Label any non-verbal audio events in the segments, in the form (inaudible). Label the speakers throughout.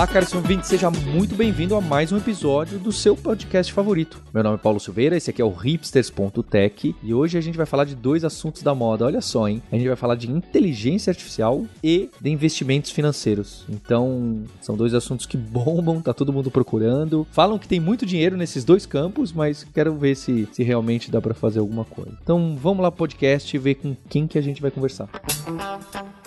Speaker 1: Olá, caros ouvintes, seja muito bem-vindo a mais um episódio do seu podcast favorito. Meu nome é Paulo Silveira, esse aqui é o hipsters.tech e hoje a gente vai falar de dois assuntos da moda. Olha só, hein? A gente vai falar de inteligência artificial e de investimentos financeiros. Então, são dois assuntos que (laughs) bombam, tá todo mundo procurando. Falam que tem muito dinheiro nesses dois campos, mas quero ver se, se realmente dá para fazer alguma coisa. Então, vamos lá podcast e ver com quem que a gente vai conversar. Música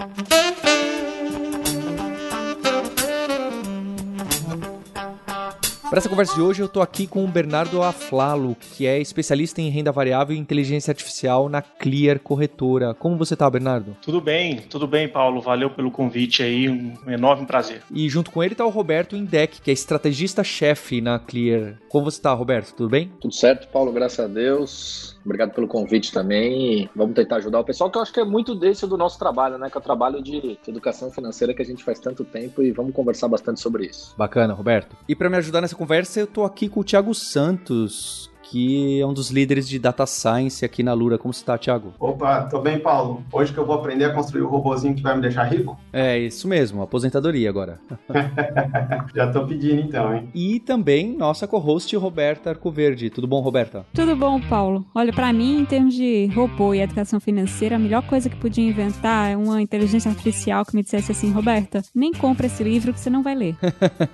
Speaker 1: Para essa conversa de hoje, eu estou aqui com o Bernardo Aflalo, que é especialista em renda variável e inteligência artificial na Clear Corretora. Como você está, Bernardo?
Speaker 2: Tudo bem, tudo bem, Paulo. Valeu pelo convite aí, um enorme prazer.
Speaker 1: E junto com ele está o Roberto Indec, que é estrategista-chefe na Clear. Como você está, Roberto? Tudo bem?
Speaker 3: Tudo certo, Paulo, graças a Deus. Obrigado pelo convite também e vamos tentar ajudar o pessoal, que eu acho que é muito desse do nosso trabalho, né? Que é o trabalho de educação financeira que a gente faz tanto tempo e vamos conversar bastante sobre isso.
Speaker 1: Bacana, Roberto. E para me ajudar nessa conversa, eu tô aqui com o Thiago Santos, que é um dos líderes de Data Science aqui na Lura. Como você está, Thiago?
Speaker 4: Opa, tô bem, Paulo. Hoje que eu vou aprender a construir o robozinho que vai me deixar rico?
Speaker 1: É, isso mesmo, aposentadoria agora. (laughs)
Speaker 4: Já tô pedindo então, hein?
Speaker 1: E também nossa co-host Roberta Arcoverde. Tudo bom, Roberta?
Speaker 5: Tudo bom, Paulo. Olha, para mim, em termos de robô e educação financeira, a melhor coisa que podia inventar é uma inteligência artificial que me dissesse assim, Roberta, nem compra esse livro que você não vai ler.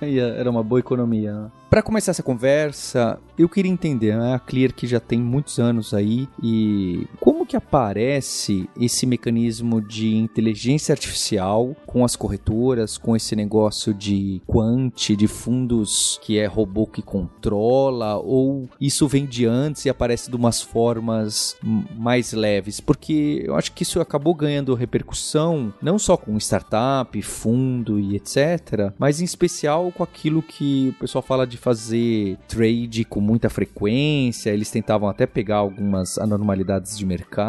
Speaker 5: (laughs)
Speaker 1: Era uma boa economia, né? Para começar essa conversa, eu queria entender, né? A Clear que já tem muitos anos aí e que aparece esse mecanismo de inteligência artificial com as corretoras, com esse negócio de quant, de fundos que é robô que controla, ou isso vem de antes e aparece de umas formas mais leves? Porque eu acho que isso acabou ganhando repercussão não só com startup, fundo e etc, mas em especial com aquilo que o pessoal fala de fazer trade com muita frequência, eles tentavam até pegar algumas anormalidades de mercado.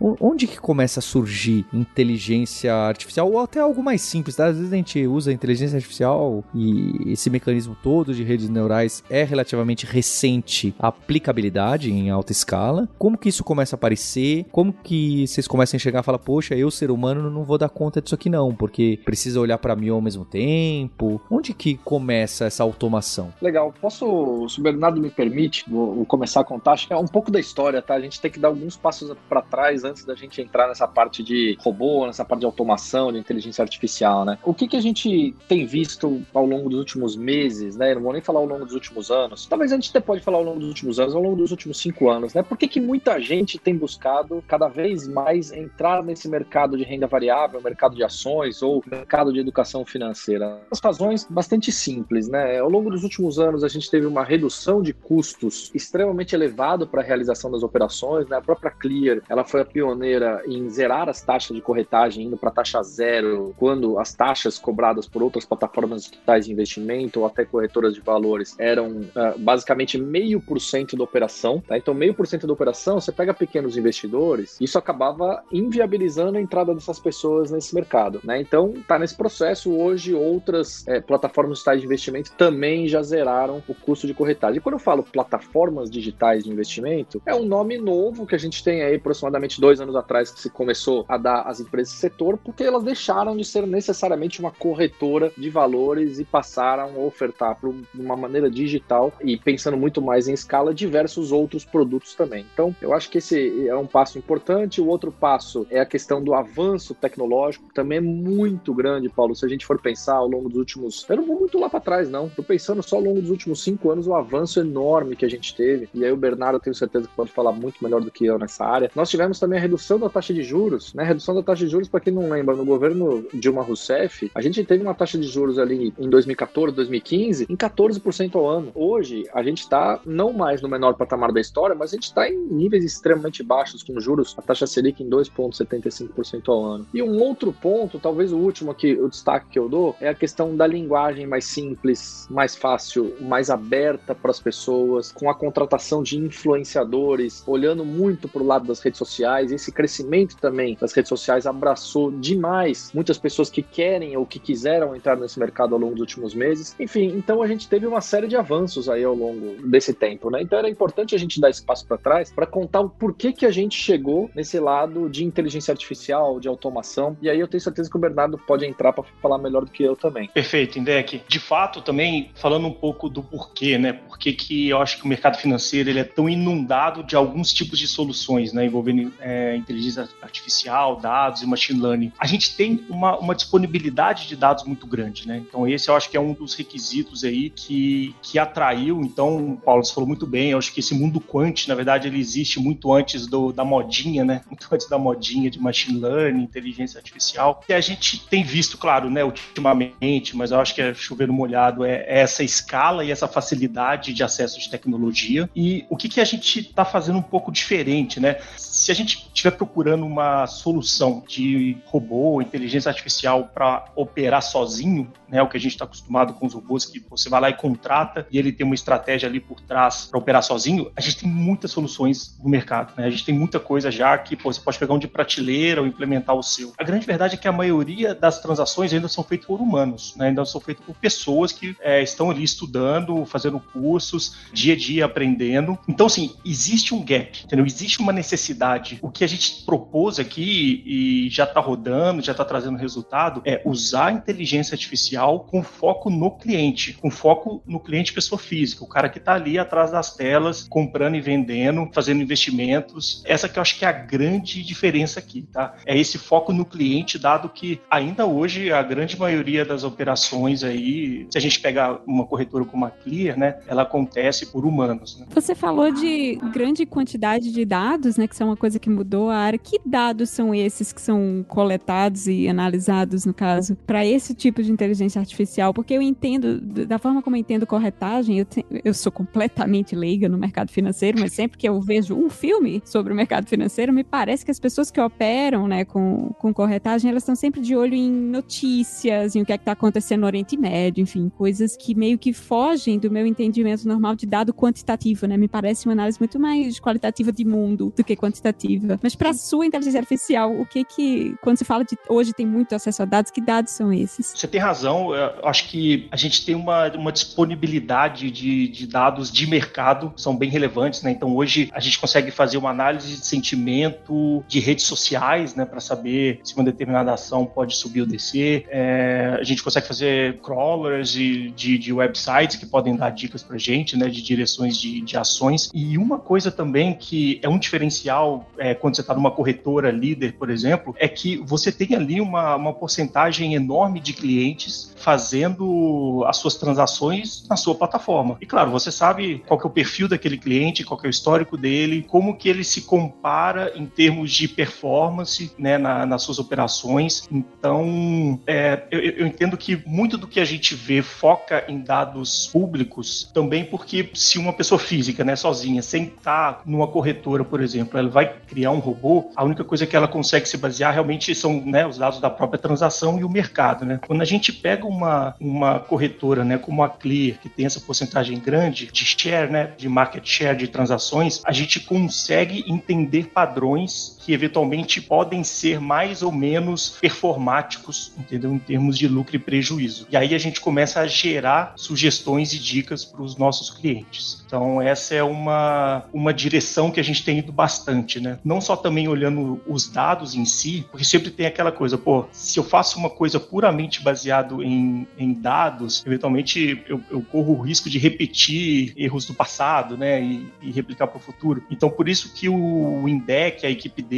Speaker 1: Onde que começa a surgir inteligência artificial ou até algo mais simples, tá? Às vezes a gente usa inteligência artificial e esse mecanismo todo de redes neurais é relativamente recente a aplicabilidade em alta escala. Como que isso começa a aparecer? Como que vocês começam a enxergar e falar, poxa, eu ser humano não vou dar conta disso aqui não, porque precisa olhar para mim ao mesmo tempo. Onde que começa essa automação?
Speaker 3: Legal. Posso, se o Bernardo me permite, vou, vou, começar a contar. Acho que é um pouco da história, tá? A gente tem que dar alguns passos para trás antes da gente entrar nessa parte de robô, nessa parte de automação, de inteligência artificial, né? O que, que a gente tem visto ao longo dos últimos meses, né? Não vou nem falar ao longo dos últimos anos. Talvez a gente até pode falar ao longo dos últimos anos, ao longo dos últimos cinco anos, né? Por que, que muita gente tem buscado cada vez mais entrar nesse mercado de renda variável, mercado de ações ou mercado de educação financeira? As razões bastante simples, né? Ao longo dos últimos anos a gente teve uma redução de custos extremamente elevado para a realização das operações. Né? A própria Clear ela foi a pioneira em zerar as taxas de corretagem, indo para taxa zero, quando as taxas cobradas por outras plataformas digitais de investimento ou até corretoras de valores eram uh, basicamente meio por cento da operação. Tá? Então, meio por cento da operação, você pega pequenos investidores, isso acabava inviabilizando a entrada dessas pessoas nesse mercado. Né? Então, está nesse processo. Hoje, outras é, plataformas digitais de investimento também já zeraram o custo de corretagem. E quando eu falo plataformas digitais de investimento, é um nome novo que a gente tem aí aproximadamente dois anos atrás que se começou a dar às empresas do setor, porque elas deixaram de ser necessariamente uma corretora de valores e passaram a ofertar por uma maneira digital e pensando muito mais em escala diversos outros produtos também. Então, eu acho que esse é um passo importante. O outro passo é a questão do avanço tecnológico, que também é muito grande, Paulo. Se a gente for pensar ao longo dos últimos. Eu não vou muito lá para trás, não. Estou pensando só ao longo dos últimos cinco anos o avanço enorme que a gente teve. E aí o Bernardo, eu tenho certeza que pode falar muito melhor do que eu nessa área. Nós tivemos também a redução da taxa de juros, né? redução da taxa de juros, para quem não lembra, no governo Dilma Rousseff, a gente teve uma taxa de juros ali em 2014, 2015, em 14% ao ano. Hoje, a gente está não mais no menor patamar da história, mas a gente está em níveis extremamente baixos, com juros, a taxa Selic em 2,75% ao ano. E um outro ponto, talvez o último aqui, o destaque que eu dou, é a questão da linguagem mais simples, mais fácil, mais aberta para as pessoas, com a contratação de influenciadores, olhando muito para lado das redes sociais. Esse crescimento também das redes sociais abraçou demais muitas pessoas que querem ou que quiseram entrar nesse mercado ao longo dos últimos meses. Enfim, então a gente teve uma série de avanços aí ao longo desse tempo, né? Então era importante a gente dar espaço para trás para contar o porquê que a gente chegou nesse lado de inteligência artificial, de automação. E aí eu tenho certeza que o Bernardo pode entrar para falar melhor do que eu também.
Speaker 2: Perfeito, Indec. De fato, também falando um pouco do porquê, né? Por que eu acho que o mercado financeiro ele é tão inundado de alguns tipos de soluções, né? Envolvendo é, inteligência artificial, dados e machine learning. A gente tem uma, uma disponibilidade de dados muito grande, né? Então esse eu acho que é um dos requisitos aí que, que atraiu. Então, Paulo, você falou muito bem, eu acho que esse mundo quant, na verdade, ele existe muito antes do, da modinha, né? (laughs) Muito antes da modinha de machine learning, inteligência artificial. E a gente tem visto, claro, né, ultimamente, mas eu acho que é chover no molhado, é, é essa escala e essa facilidade de acesso de tecnologia. E o que, que a gente está fazendo um pouco diferente, né? Se a gente estiver procurando uma solução de robô, inteligência artificial para operar sozinho, né, o que a gente está acostumado com os robôs, que você vai lá e contrata e ele tem uma estratégia ali por trás para operar sozinho, a gente tem muitas soluções no mercado. Né? A gente tem muita coisa já que pô, você pode pegar um de prateleira ou implementar o seu. A grande verdade é que a maioria das transações ainda são feitas por humanos, né? ainda são feitas por pessoas que é, estão ali estudando, fazendo cursos, dia a dia aprendendo. Então, assim, existe um gap, entendeu? Existe uma necessidade. O que a gente propôs aqui e já está rodando, já está trazendo resultado, é usar a inteligência artificial com foco no cliente, com foco no cliente pessoa física, o cara que está ali atrás das telas, comprando e vendendo, fazendo investimentos. Essa que eu acho que é a grande diferença aqui, tá? É esse foco no cliente, dado que ainda hoje a grande maioria das operações aí, se a gente pegar uma corretora como a Clear, né, ela acontece por humanos. Né?
Speaker 5: Você falou de grande quantidade de dados, né, que são uma coisa que mudou a área. Que dados são esses que são coletados e analisados, no caso, para esse tipo de inteligência artificial? Porque eu entendo, da forma como eu entendo corretagem, eu, te, eu sou completamente leiga no mercado financeiro, mas sempre que eu vejo um filme sobre o mercado financeiro, me parece que as pessoas que operam né, com, com corretagem, elas estão sempre de olho em notícias, em o que é está acontecendo no Oriente Médio, enfim, coisas que meio que fogem do meu entendimento normal de dado quantitativo, né? Me parece uma análise muito mais qualitativa de mundo do que quantitativa. Mas para sua inteligência artificial, o que que, quando você fala de hoje tem muito acesso a dados, que dados são esses?
Speaker 2: Você tem razão, eu acho que a gente tem uma, uma disponibilidade de, de dados de mercado, são bem relevantes, né? Então hoje a gente consegue fazer uma análise de sentimento de redes sociais, né, para saber se uma determinada ação pode subir ou descer. É, a gente consegue fazer crawlers de, de, de, websites que podem dar dicas para gente, né, de direções de, de ações. E uma coisa também que é um diferencial é, quando você está numa corretora líder, por exemplo, é que você tem ali uma, uma porcentagem enorme de clientes fazendo as suas transações na sua plataforma. E claro, você sabe qual é o perfil daquele cliente, qual é o histórico dele, como que ele se compara em termos de performance né, na, nas suas operações. Então, é, eu, eu, entendo que muito do que a gente vê foca em dados públicos também porque se uma pessoa física, né, sozinha, sem estar numa corretora, por exemplo, ela vai criar um robô, a única coisa que ela consegue se basear realmente são né, os dados da própria transação e o mercado. Né? Quando a gente pega uma, uma corretora né, como a Clear, que tem essa porcentagem grande de share, né, de market share de transações, a gente consegue entender padrões que eventualmente podem ser mais ou menos performáticos, entendeu? Em termos de lucro e prejuízo. E aí a gente começa a gerar sugestões e dicas para os nossos clientes. Então, essa é uma, uma direção que a gente tem ido bastante, né? Não só também olhando os dados em si, porque sempre tem aquela coisa, pô, se eu faço uma coisa puramente baseado em, em dados, eventualmente eu, eu corro o risco de repetir erros do passado, né? E, e replicar para o futuro. Então, por isso que o Indec, a equipe dele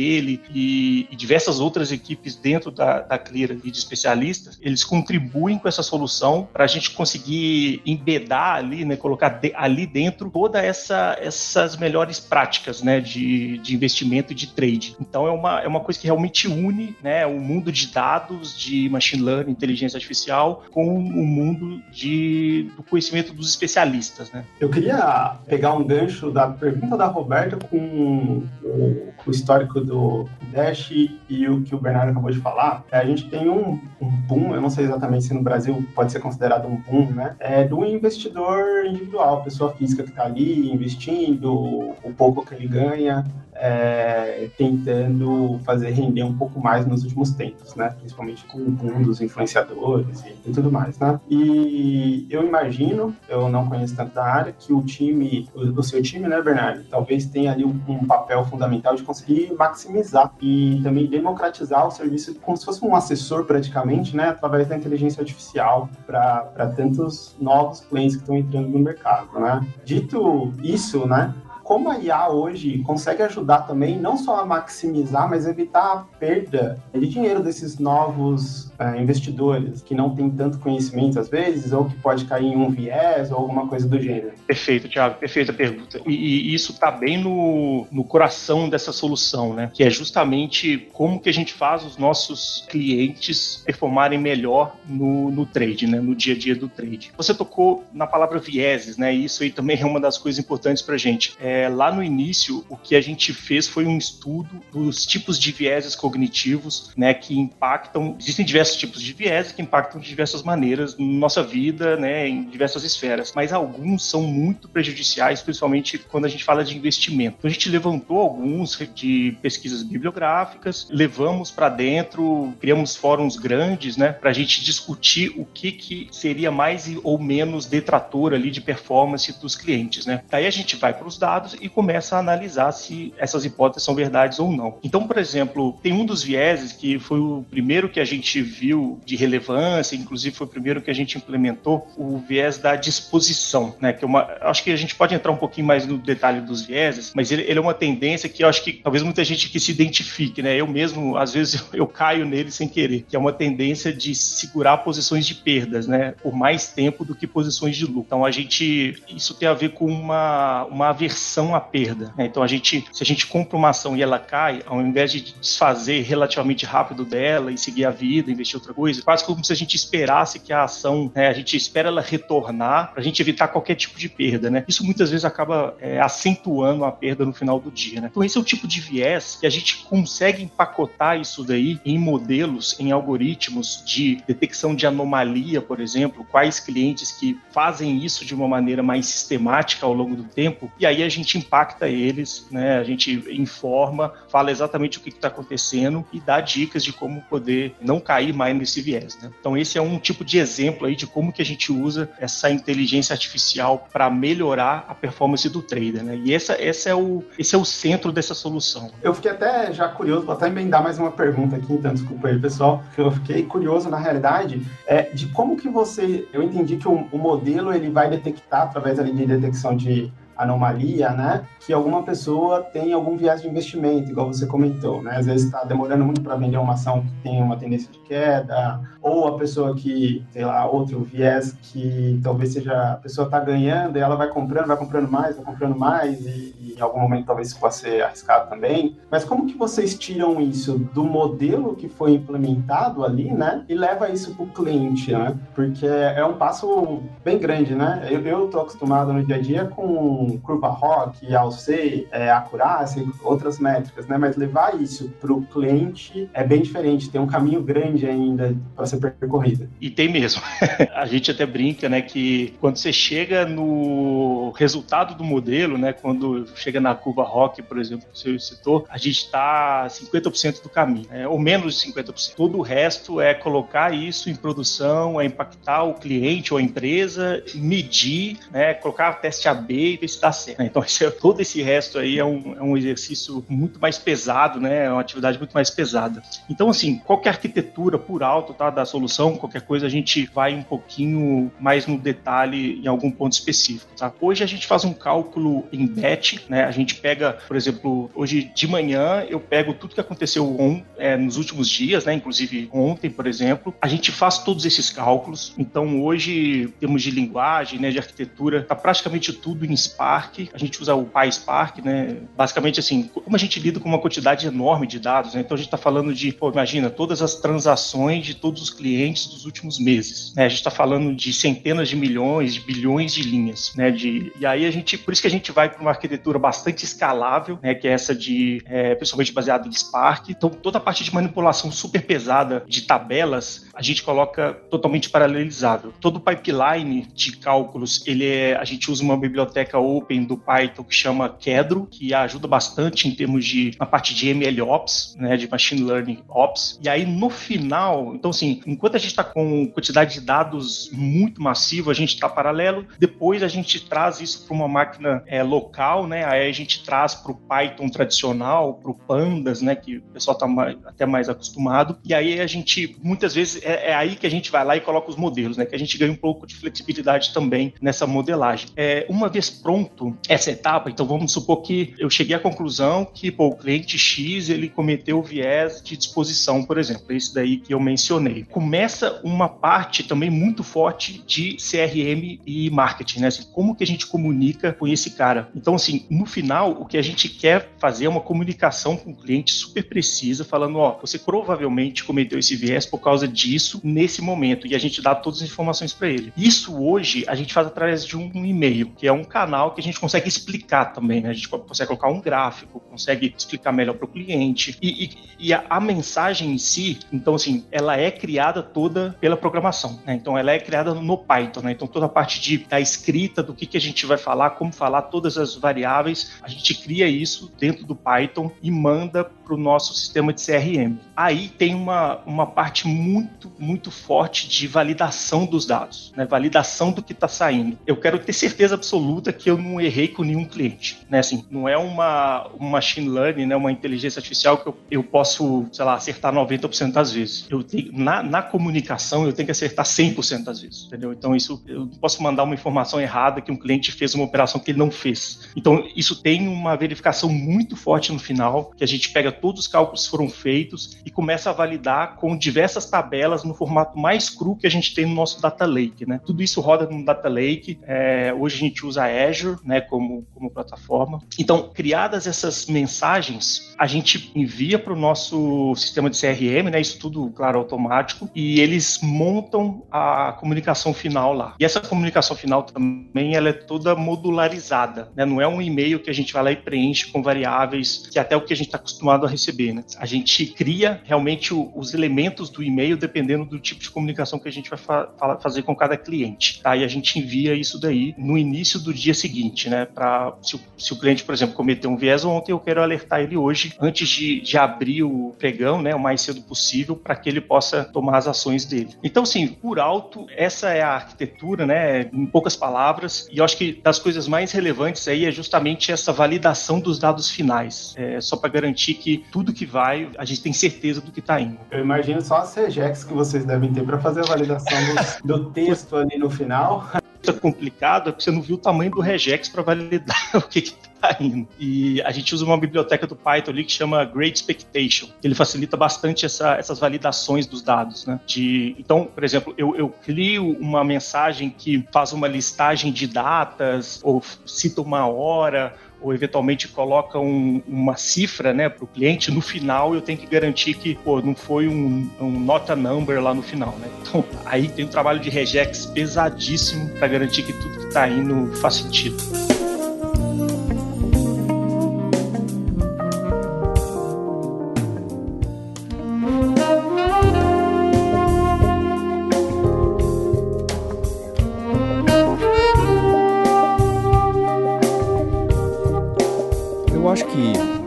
Speaker 2: e, e diversas outras equipes dentro da, da Clear de especialistas, eles contribuem com essa solução para a gente conseguir embedar ali, né? Colocar de, ali dentro dentro toda essa essas melhores práticas, né, de, de investimento e de trade. Então é uma, é uma coisa que realmente une, né, o mundo de dados, de machine learning, inteligência artificial, com o mundo de, do conhecimento dos especialistas, né.
Speaker 4: Eu queria pegar um gancho da pergunta da Roberta com o, o histórico do Dash e o que o Bernardo acabou de falar. A gente tem um, um boom, eu não sei exatamente se no Brasil pode ser considerado um boom, né, é do investidor individual, pessoa física que está ali investindo, o pouco que ele ganha. É, tentando fazer render um pouco mais nos últimos tempos, né? Principalmente com o boom dos influenciadores e, e tudo mais, né? E eu imagino, eu não conheço tanto da área, que o time, o, o seu time, né, Bernardo, talvez tenha ali um, um, papel fundamental de conseguir maximizar e também democratizar o serviço como se fosse um assessor praticamente, né, através da inteligência artificial para tantos novos clientes que estão entrando no mercado, né? Dito isso, né, como a IA hoje consegue ajudar também, não só a maximizar, mas evitar a perda de dinheiro desses novos uh, investidores que não têm tanto conhecimento às vezes, ou que pode cair em um viés ou alguma coisa do gênero.
Speaker 2: Perfeito, Thiago, perfeita pergunta. E, e isso está bem no, no coração dessa solução, né? Que é justamente como que a gente faz os nossos clientes performarem melhor no, no trade, né? No dia a dia do trade. Você tocou na palavra vieses, né? E isso aí também é uma das coisas importantes para a gente. É, é, lá no início, o que a gente fez foi um estudo dos tipos de vieses cognitivos, né, que impactam. Existem diversos tipos de vieses que impactam de diversas maneiras na nossa vida, né, em diversas esferas, mas alguns são muito prejudiciais, principalmente quando a gente fala de investimento. Então, a gente levantou alguns de pesquisas bibliográficas, levamos para dentro, criamos fóruns grandes, né, para a gente discutir o que, que seria mais ou menos detrator ali de performance dos clientes, né. Daí a gente vai para os dados dados e começa a analisar se essas hipóteses são verdades ou não. Então, por exemplo, tem um dos vieses que foi o primeiro que a gente viu de relevância, inclusive foi o primeiro que a gente implementou, o viés da disposição, né? Que é uma, acho que a gente pode entrar um pouquinho mais no detalhe dos vieses, mas ele, ele é uma tendência que eu acho que talvez muita gente que se identifique, né? Eu mesmo, às vezes, (laughs) eu, caio nele sem querer, que é uma tendência de segurar posições de perdas, né? Por mais tempo do que posições de lucro. Então, a gente, isso tem a ver com uma, uma aversão aversão à perda. Né? Então a gente, se a gente compra uma ação e ela cai, ao invés de desfazer relativamente rápido dela e seguir a vida, investir outra coisa, quase como se a gente esperasse que a ação, né, a gente espera ela retornar para a gente evitar qualquer tipo de perda, né? Isso muitas vezes acaba é, acentuando a perda no final do dia, né? Então esse é o tipo de viés que a gente consegue empacotar isso daí em modelos, em algoritmos de detecção de anomalia, por exemplo, quais clientes que fazem isso de uma maneira mais sistemática ao longo do tempo, e aí a gente impacta eles, né? A gente informa, fala exatamente o que está acontecendo e dá dicas de como poder não cair mais nesse viés, né? Então esse é um tipo de exemplo aí de como que a gente usa essa inteligência artificial para melhorar a performance do trader, né? E essa, essa é o, esse é o centro dessa solução.
Speaker 4: Eu fiquei até já curioso, vou até emendar mais uma pergunta aqui, então desculpa aí, pessoal, eu fiquei curioso na realidade é, de como que você, eu entendi que o, o modelo ele vai detectar através ali de detecção de anomalia, né? Que alguma pessoa tem algum viés de investimento, igual você comentou, né? Às vezes está demorando muito para vender uma ação que tem uma tendência de queda, ou a pessoa que, sei lá, outro viés que talvez seja a pessoa está ganhando e ela vai comprando, vai comprando mais, vai comprando mais, e, e, em algum momento talvez isso possa ser arriscado também. Mas como que vocês tiram isso do modelo que foi implementado ali, né? E leva isso para o cliente, né? Porque é um passo bem grande, né? Eu estou acostumado no dia a dia com curva ROC, ALC, é, acurácia outras métricas, né? Mas levar isso para o cliente é bem diferente, tem um caminho grande ainda para ser percorrido.
Speaker 2: E tem mesmo. (laughs) a gente até brinca, né, que quando você chega no resultado do modelo, né, quando chega na curva ROC, por exemplo, que você citou, a gente está 50% do caminho, né, ou menos de 50%. Todo o resto é colocar isso em produção, é impactar o cliente ou a empresa, medir, né, colocar teste AB e ver se está certo. Então, (laughs) esse, todo esse resto aí é um, é um exercício muito mais pesado, né? É uma atividade muito mais pesada. Então, assim, qualquer arquitetura por alto tá, da solução, qualquer coisa, a gente vai um pouquinho mais no detalhe em algum ponto específico. Tá? Hoje a gente faz um cálculo em batch, né? A gente pega, por exemplo, hoje de manhã eu pego tudo que aconteceu on, é, nos últimos dias, né? Inclusive ontem, por exemplo. A gente faz todos esses cálculos. Então, hoje, em termos de linguagem, né, de arquitetura, tá praticamente tudo em Spark Spark, a gente usa o PySpark, né? Basicamente, assim, como a gente lida com uma quantidade enorme de dados, né? Então a gente está falando de, pô, imagina, todas as transações de todos os clientes dos últimos meses, né? A gente está falando de centenas de milhões, de bilhões de linhas, né? De, e aí a gente, por isso que a gente vai para uma arquitetura bastante escalável, né? Que é essa de, é, principalmente baseada em Spark. Então toda a parte de manipulação super pesada de tabelas, a gente coloca totalmente paralelizável. Todo pipeline de cálculos, ele é, a gente usa uma biblioteca open do Python que chama Kedro, que ajuda bastante em termos de uma parte de ML Ops, né, de Machine Learning Ops. E aí no final, então assim, enquanto a gente está com quantidade de dados muito massiva, a gente está paralelo. Depois a gente traz isso para uma máquina é, local, né? Aí a gente traz para o Python tradicional, para o Pandas, né? Que o pessoal está até mais acostumado. E aí a gente, muitas vezes, é, é, aí que a gente vai lá e coloca os modelos, né? Que a gente ganha um pouco de flexibilidade também nessa modelagem. É, uma vez pronto essa etapa, então vamos supor que eu cheguei à conclusão que pô, o cliente X ele cometeu o viés de disposição, por exemplo, esse daí que eu mencionei. Começa uma parte também muito forte de CRM e marketing, né? Assim, como que a gente comunica com esse cara? Então, assim, no final, o que a gente quer fazer é uma comunicação com o cliente super precisa, falando, ó, você provavelmente cometeu esse viés por causa disso nesse momento, e a gente dá todas as informações para ele. Isso hoje a gente faz através de um e-mail, que é um canal que a gente consegue explicar também, né? A gente consegue colocar um gráfico, consegue explicar melhor para o cliente. E, e, e a, a, mensagem em si, então, assim, ela é criada toda pela programação, né? Então, ela é criada no Python, né? Então, toda a parte de, da escrita, do que, que a gente vai falar, como falar, todas as variáveis, a gente cria isso dentro do Python e manda para o nosso sistema de CRM. Aí tem uma, uma parte muito, muito forte de validação dos dados, né? validação do que está saindo. Eu quero ter certeza absoluta que eu não errei com nenhum cliente. Né? Assim, não é uma, uma machine learning, né? uma inteligência artificial que eu, eu posso, sei lá, acertar 90% das vezes. Eu tenho, na, na comunicação, eu tenho que acertar 100% das vezes. Entendeu? Então, isso eu não posso mandar uma informação errada que um cliente fez uma operação que ele não fez. Então, isso tem uma verificação muito forte no final, que a gente pega todos os cálculos que foram feitos e começa a validar com diversas tabelas no formato mais cru que a gente tem no nosso Data Lake. Né? Tudo isso roda no Data Lake. É, hoje a gente usa Azure né, como, como plataforma. Então, criadas essas mensagens, a gente envia para o nosso sistema de CRM, né, isso tudo, claro, automático, e eles montam a comunicação final lá. E essa comunicação final também ela é toda modularizada, né? não é um e-mail que a gente vai lá e preenche com variáveis, que é até o que a gente está acostumado a receber. Né? A gente cria realmente os elementos do e-mail dependendo do tipo de comunicação que a gente vai fa fazer com cada cliente. Tá? E a gente envia isso daí no início do dia seguinte, né? Para se, se, o cliente, por exemplo, cometeu um viés ontem, eu quero alertar ele hoje antes de, de abrir o pregão, né? O mais cedo possível para que ele possa tomar as ações dele. Então, assim, por alto, essa é a arquitetura, né? Em poucas palavras. E eu acho que das coisas mais relevantes aí é justamente essa validação dos dados finais. É, só para garantir que tudo que vai, a gente tem certeza do que está indo.
Speaker 4: Eu imagino só as regex que vocês devem ter para fazer a validação do, do texto ali no final.
Speaker 2: É complicado é porque você não viu o tamanho do regex para validar (laughs) o que está indo. E a gente usa uma biblioteca do Python ali que chama Great Expectation. Ele facilita bastante essa, essas validações dos dados, né? De, então, por exemplo, eu, eu crio uma mensagem que faz uma listagem de datas ou cita uma hora ou eventualmente coloca um, uma cifra né, para o cliente, no final eu tenho que garantir que pô, não foi um, um nota number lá no final. Né? Então aí tem um trabalho de regex pesadíssimo para garantir que tudo que está indo faz sentido.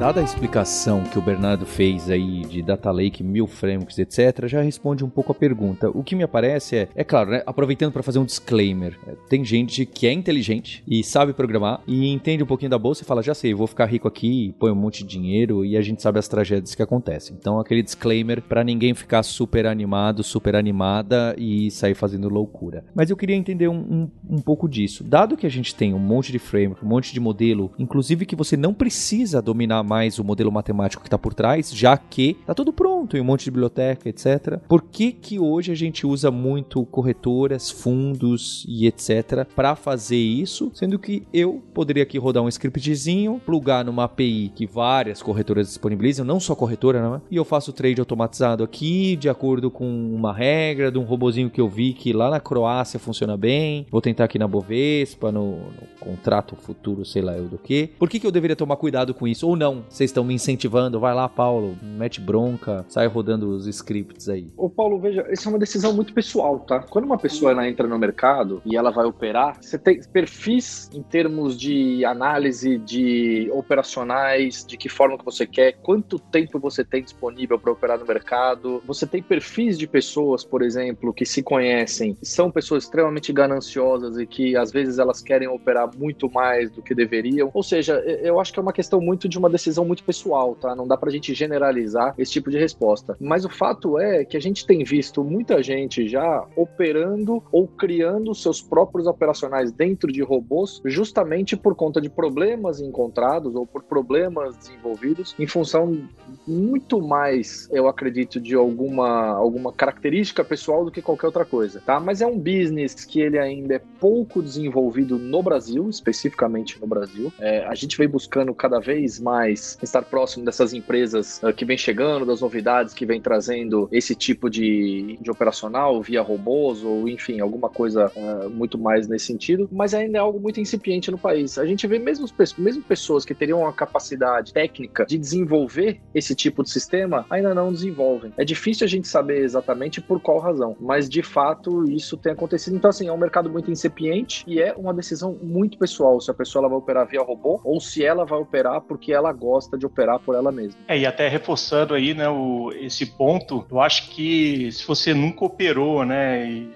Speaker 1: Dada a explicação que o Bernardo fez aí de Data Lake, mil frameworks, etc., já responde um pouco a pergunta. O que me aparece é, é claro, né, aproveitando para fazer um disclaimer, é, tem gente que é inteligente e sabe programar e entende um pouquinho da bolsa e fala, já sei, vou ficar rico aqui, põe um monte de dinheiro e a gente sabe as tragédias que acontecem. Então, aquele disclaimer para ninguém ficar super animado, super animada e sair fazendo loucura. Mas eu queria entender um, um, um pouco disso. Dado que a gente tem um monte de framework, um monte de modelo, inclusive que você não precisa dominar mais mais o modelo matemático que está por trás, já que está tudo pronto em um monte de biblioteca, etc. Por que que hoje a gente usa muito corretoras, fundos e etc. para fazer isso, sendo que eu poderia aqui rodar um scriptzinho, plugar numa API que várias corretoras disponibilizam, não só corretora, não é? E eu faço o trade automatizado aqui, de acordo com uma regra de um robozinho que eu vi que lá na Croácia funciona bem. Vou tentar aqui na Bovespa, no, no contrato futuro, sei lá eu do que. Por que, que eu deveria tomar cuidado com isso? Ou não? Vocês estão me incentivando, vai lá, Paulo, mete bronca, sai rodando os scripts aí.
Speaker 3: Ô Paulo, veja, isso é uma decisão muito pessoal, tá? Quando uma pessoa ela entra no mercado e ela vai operar, você tem perfis em termos de análise de operacionais, de que forma que você quer, quanto tempo você tem disponível para operar no mercado. Você tem perfis de pessoas, por exemplo, que se conhecem, são pessoas extremamente gananciosas e que às vezes elas querem operar muito mais do que deveriam. Ou seja, eu acho que é uma questão muito de uma decisão muito pessoal, tá? Não dá pra gente generalizar esse tipo de resposta. Mas o fato é que a gente tem visto muita gente já operando ou criando seus próprios operacionais dentro de robôs, justamente por conta de problemas encontrados ou por problemas desenvolvidos em função muito mais, eu acredito, de alguma, alguma característica pessoal do que qualquer outra coisa, tá? Mas é um business que ele ainda é pouco desenvolvido no Brasil, especificamente no Brasil. É, a gente vem buscando cada vez mais estar próximo dessas empresas uh, que vem chegando, das novidades que vem trazendo esse tipo de, de operacional via robôs ou, enfim, alguma coisa uh, muito mais nesse sentido, mas ainda é algo muito incipiente no país. A gente vê mesmo, mesmo pessoas que teriam a capacidade técnica de desenvolver esse tipo de sistema, ainda não desenvolvem. É difícil a gente saber exatamente por qual razão, mas de fato isso tem acontecido. Então, assim, é um mercado muito incipiente e é uma decisão muito pessoal se a pessoa ela vai operar via robô ou se ela vai operar porque ela gosta de operar por ela mesma.
Speaker 2: É, e até reforçando aí, né, o, esse ponto, eu acho que se você nunca operou, né, e